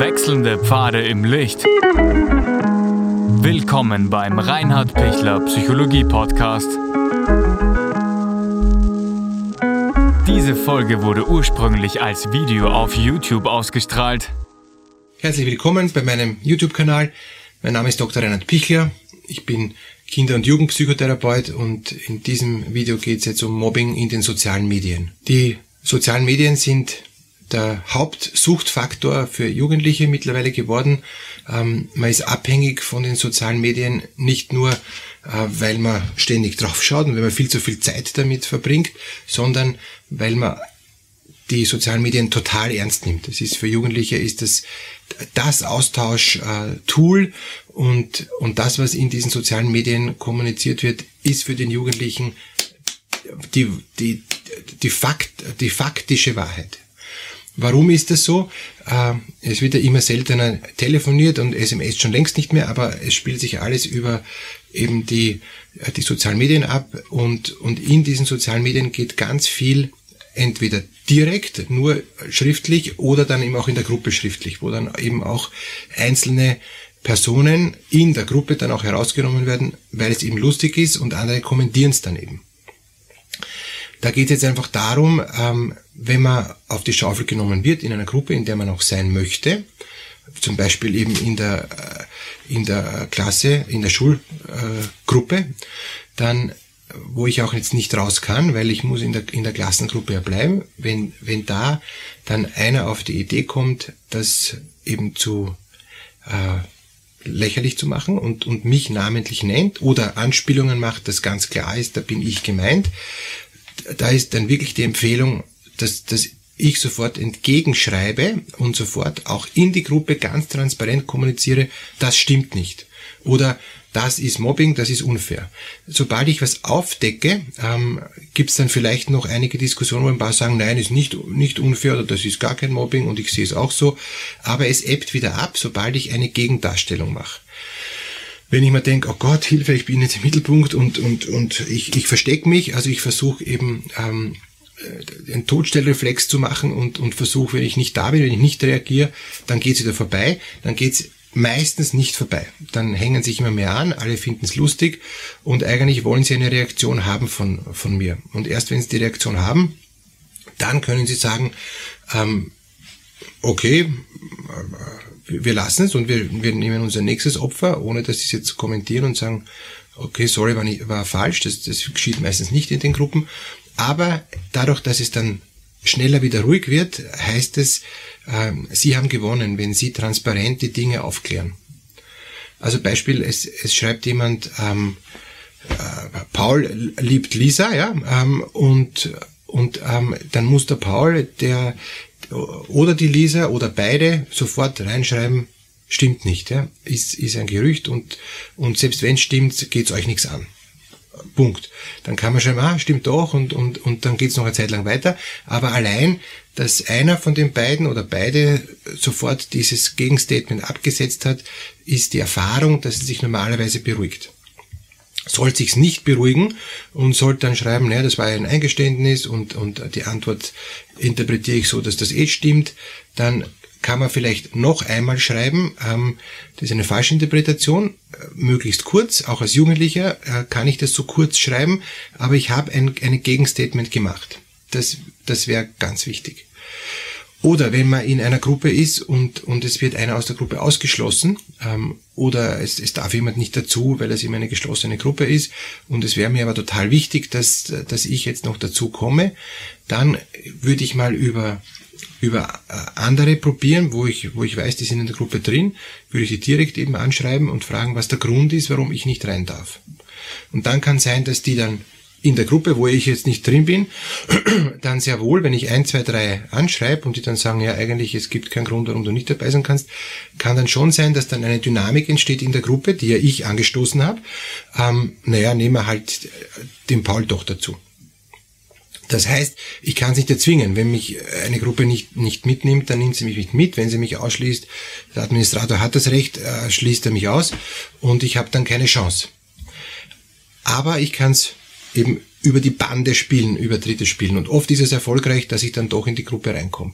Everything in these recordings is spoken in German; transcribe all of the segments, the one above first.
Wechselnde Pfade im Licht. Willkommen beim Reinhard Pichler Psychologie Podcast. Diese Folge wurde ursprünglich als Video auf YouTube ausgestrahlt. Herzlich willkommen bei meinem YouTube-Kanal. Mein Name ist Dr. Reinhard Pichler. Ich bin Kinder- und Jugendpsychotherapeut und in diesem Video geht es jetzt um Mobbing in den sozialen Medien. Die sozialen Medien sind der Hauptsuchtfaktor für Jugendliche mittlerweile geworden. Ähm, man ist abhängig von den sozialen Medien nicht nur, äh, weil man ständig drauf schaut und weil man viel zu viel Zeit damit verbringt, sondern weil man die sozialen Medien total ernst nimmt. Das ist für Jugendliche ist das das Austausch-Tool und, und das, was in diesen sozialen Medien kommuniziert wird, ist für den Jugendlichen die, die, die, Fakt, die faktische Wahrheit. Warum ist das so? Äh, es wird ja immer seltener telefoniert und SMS schon längst nicht mehr, aber es spielt sich alles über eben die, äh, die sozialen Medien ab und, und in diesen sozialen Medien geht ganz viel entweder direkt, nur schriftlich oder dann eben auch in der Gruppe schriftlich, wo dann eben auch einzelne Personen in der Gruppe dann auch herausgenommen werden, weil es eben lustig ist und andere kommentieren es dann eben. Da geht es jetzt einfach darum, ähm, wenn man auf die Schaufel genommen wird in einer Gruppe, in der man auch sein möchte, zum Beispiel eben in der, äh, in der Klasse, in der Schulgruppe, dann wo ich auch jetzt nicht raus kann, weil ich muss in der, in der Klassengruppe ja bleiben, wenn, wenn da dann einer auf die Idee kommt, das eben zu äh, lächerlich zu machen und, und mich namentlich nennt oder Anspielungen macht, dass ganz klar ist, da bin ich gemeint, da ist dann wirklich die Empfehlung, dass, dass ich sofort entgegenschreibe und sofort auch in die Gruppe ganz transparent kommuniziere, das stimmt nicht. Oder das ist Mobbing, das ist unfair. Sobald ich was aufdecke, ähm, gibt es dann vielleicht noch einige Diskussionen, wo ein paar sagen, nein, ist nicht, nicht unfair oder das ist gar kein Mobbing und ich sehe es auch so. Aber es ebbt wieder ab, sobald ich eine Gegendarstellung mache. Wenn ich mir denke, oh Gott, Hilfe, ich bin jetzt im Mittelpunkt und, und, und ich, ich verstecke mich, also ich versuche eben ähm, äh, einen Todstellreflex zu machen und, und versuche, wenn ich nicht da bin, wenn ich nicht reagiere, dann geht's wieder vorbei, dann geht's meistens nicht vorbei. Dann hängen sich immer mehr an, alle finden es lustig und eigentlich wollen sie eine Reaktion haben von, von mir. Und erst wenn sie die Reaktion haben, dann können sie sagen, ähm, okay, äh, wir lassen es und wir, wir nehmen unser nächstes Opfer, ohne dass sie es jetzt kommentieren und sagen, okay, sorry, war, nicht, war falsch, das, das geschieht meistens nicht in den Gruppen. Aber dadurch, dass es dann schneller wieder ruhig wird, heißt es, äh, Sie haben gewonnen, wenn Sie transparent die Dinge aufklären. Also Beispiel, es, es schreibt jemand, ähm, äh, Paul liebt Lisa, ja, ähm, und, und ähm, dann muss der Paul, der oder die Lisa oder beide sofort reinschreiben, stimmt nicht, ja, ist, ist ein Gerücht und, und selbst wenn es stimmt, geht's euch nichts an. Punkt. Dann kann man schreiben, ah, stimmt doch, und, und, und dann geht's noch eine Zeit lang weiter. Aber allein, dass einer von den beiden oder beide sofort dieses Gegenstatement abgesetzt hat, ist die Erfahrung, dass es sich normalerweise beruhigt. Soll sich's nicht beruhigen und sollte dann schreiben, naja, das war ein Eingeständnis und, und die Antwort interpretiere ich so, dass das eh stimmt, dann kann man vielleicht noch einmal schreiben. Ähm, das ist eine falsche Interpretation, äh, möglichst kurz. Auch als Jugendlicher äh, kann ich das so kurz schreiben, aber ich habe ein, ein Gegenstatement gemacht. Das, das wäre ganz wichtig. Oder wenn man in einer Gruppe ist und, und es wird einer aus der Gruppe ausgeschlossen ähm, oder es, es darf jemand nicht dazu, weil es immer eine geschlossene Gruppe ist und es wäre mir aber total wichtig, dass, dass ich jetzt noch dazu komme, dann würde ich mal über über äh, andere probieren, wo ich, wo ich weiß, die sind in der Gruppe drin, würde ich die direkt eben anschreiben und fragen, was der Grund ist, warum ich nicht rein darf. Und dann kann sein, dass die dann in der Gruppe, wo ich jetzt nicht drin bin, dann sehr wohl, wenn ich ein, zwei, drei anschreibe und die dann sagen, ja, eigentlich, es gibt keinen Grund, warum du nicht dabei sein kannst, kann dann schon sein, dass dann eine Dynamik entsteht in der Gruppe, die ja ich angestoßen habe. Ähm, naja, nehmen wir halt den Paul doch dazu. Das heißt, ich kann es nicht erzwingen. Wenn mich eine Gruppe nicht, nicht mitnimmt, dann nimmt sie mich nicht mit. Wenn sie mich ausschließt, der Administrator hat das Recht, äh, schließt er mich aus und ich habe dann keine Chance. Aber ich kann es eben über die Bande spielen, über Dritte spielen. Und oft ist es erfolgreich, dass ich dann doch in die Gruppe reinkomme.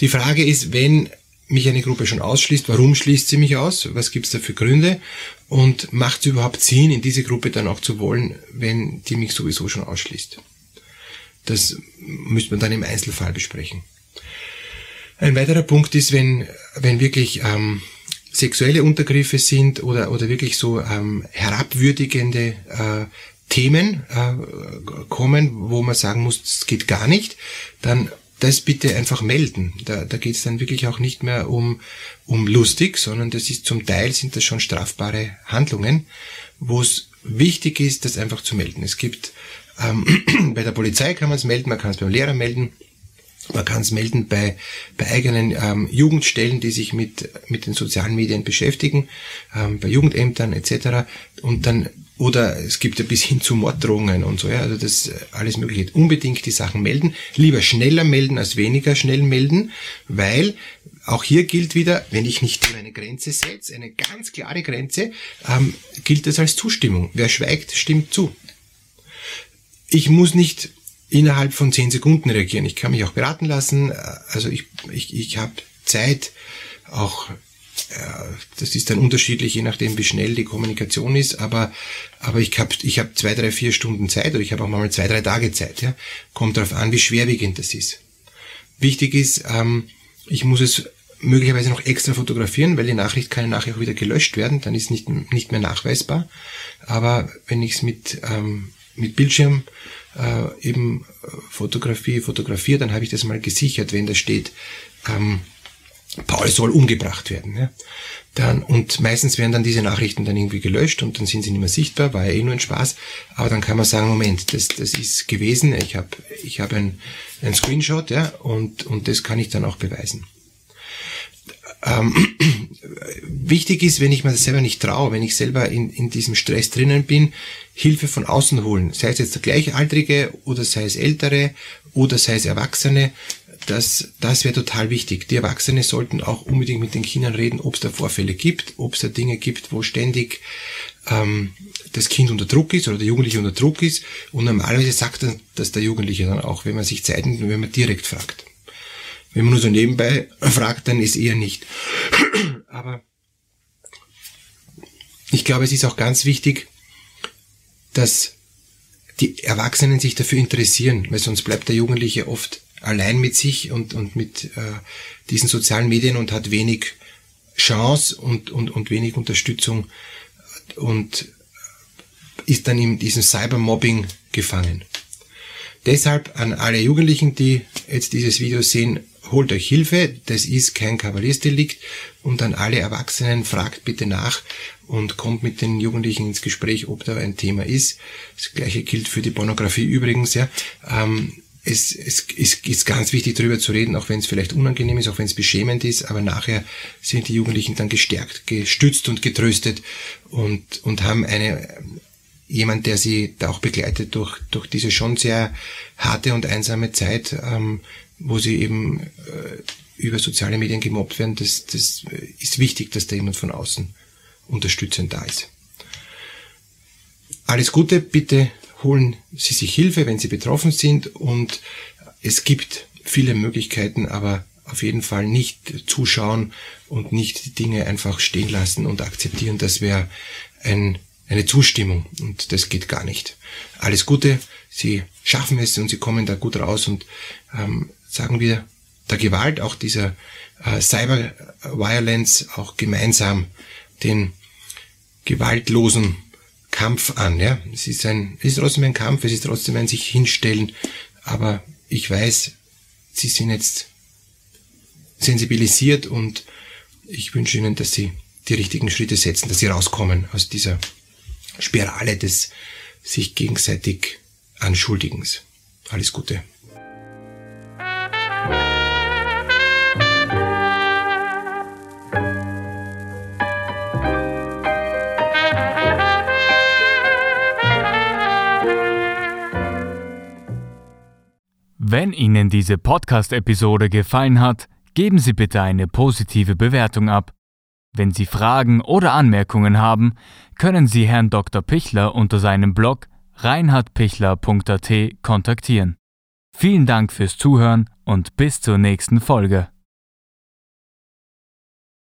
Die Frage ist, wenn mich eine Gruppe schon ausschließt, warum schließt sie mich aus, was gibt's da für Gründe und macht es überhaupt Sinn, in diese Gruppe dann auch zu wollen, wenn die mich sowieso schon ausschließt. Das müsste man dann im Einzelfall besprechen. Ein weiterer Punkt ist, wenn, wenn wirklich ähm, sexuelle Untergriffe sind oder, oder wirklich so ähm, herabwürdigende äh, Themen äh, kommen, wo man sagen muss, es geht gar nicht, dann das bitte einfach melden. Da, da geht es dann wirklich auch nicht mehr um, um lustig, sondern das ist zum Teil sind das schon strafbare Handlungen, wo es wichtig ist, das einfach zu melden. Es gibt ähm, bei der Polizei kann man es melden, man kann es beim Lehrer melden, man kann es melden bei, bei eigenen ähm, Jugendstellen, die sich mit, mit den sozialen Medien beschäftigen, ähm, bei Jugendämtern etc. Und dann oder es gibt ja bis hin zu Morddrohungen und so, ja, also das äh, alles mögliche. Unbedingt die Sachen melden. Lieber schneller melden als weniger schnell melden, weil auch hier gilt wieder, wenn ich nicht eine Grenze setze, eine ganz klare Grenze, ähm, gilt das als Zustimmung. Wer schweigt, stimmt zu. Ich muss nicht innerhalb von zehn Sekunden reagieren. Ich kann mich auch beraten lassen. Also ich, ich, ich habe Zeit, auch das ist dann unterschiedlich, je nachdem, wie schnell die Kommunikation ist, aber, aber ich habe ich hab zwei, drei, vier Stunden Zeit oder ich habe auch mal zwei, drei Tage Zeit. Ja? Kommt darauf an, wie schwerwiegend das ist. Wichtig ist, ähm, ich muss es möglicherweise noch extra fotografieren, weil die Nachricht kann nachher auch wieder gelöscht werden, dann ist nicht, nicht mehr nachweisbar. Aber wenn ich es mit, ähm, mit Bildschirm äh, eben Fotografie fotografiere, dann habe ich das mal gesichert, wenn da steht, ähm, Paul soll umgebracht werden. Ja. Dann, und meistens werden dann diese Nachrichten dann irgendwie gelöscht und dann sind sie nicht mehr sichtbar, war ja eh nur ein Spaß. Aber dann kann man sagen, Moment, das, das ist gewesen, ich habe ich hab ein, ein Screenshot ja, und, und das kann ich dann auch beweisen. Ähm, wichtig ist, wenn ich mir das selber nicht traue, wenn ich selber in, in diesem Stress drinnen bin, Hilfe von außen holen. Sei es jetzt der Gleichaltrige oder sei es Ältere oder sei es Erwachsene das, das wäre total wichtig. Die Erwachsenen sollten auch unbedingt mit den Kindern reden, ob es da Vorfälle gibt, ob es da Dinge gibt, wo ständig ähm, das Kind unter Druck ist oder der Jugendliche unter Druck ist. Und normalerweise sagt dass der Jugendliche dann auch, wenn man sich Zeit nimmt und wenn man direkt fragt. Wenn man nur so nebenbei fragt, dann ist eher nicht. Aber ich glaube, es ist auch ganz wichtig, dass die Erwachsenen sich dafür interessieren, weil sonst bleibt der Jugendliche oft allein mit sich und, und mit äh, diesen sozialen Medien und hat wenig Chance und, und, und wenig Unterstützung und ist dann in diesem Cybermobbing gefangen. Deshalb an alle Jugendlichen, die jetzt dieses Video sehen, holt euch Hilfe, das ist kein Kavaliersdelikt und an alle Erwachsenen fragt bitte nach und kommt mit den Jugendlichen ins Gespräch, ob da ein Thema ist. Das gleiche gilt für die Pornografie übrigens, ja. Ähm, es, es, es ist ganz wichtig, darüber zu reden, auch wenn es vielleicht unangenehm ist, auch wenn es beschämend ist, aber nachher sind die Jugendlichen dann gestärkt, gestützt und getröstet und, und haben eine, jemand, der sie da auch begleitet durch, durch diese schon sehr harte und einsame Zeit, ähm, wo sie eben äh, über soziale Medien gemobbt werden, das, das ist wichtig, dass da jemand von außen unterstützend da ist. Alles Gute, bitte holen Sie sich Hilfe, wenn Sie betroffen sind und es gibt viele Möglichkeiten, aber auf jeden Fall nicht zuschauen und nicht die Dinge einfach stehen lassen und akzeptieren. Das wäre ein, eine Zustimmung und das geht gar nicht. Alles Gute, Sie schaffen es und Sie kommen da gut raus und ähm, sagen wir der Gewalt, auch dieser äh, Cyber Violence, auch gemeinsam den gewaltlosen Kampf an. Ja? Es, ist ein, es ist trotzdem ein Kampf, es ist trotzdem ein sich hinstellen, aber ich weiß, Sie sind jetzt sensibilisiert und ich wünsche Ihnen, dass Sie die richtigen Schritte setzen, dass Sie rauskommen aus dieser Spirale des sich gegenseitig Anschuldigens. Alles Gute. Wenn Ihnen diese Podcast-Episode gefallen hat, geben Sie bitte eine positive Bewertung ab. Wenn Sie Fragen oder Anmerkungen haben, können Sie Herrn Dr. Pichler unter seinem Blog reinhardpichler.at kontaktieren. Vielen Dank fürs Zuhören und bis zur nächsten Folge.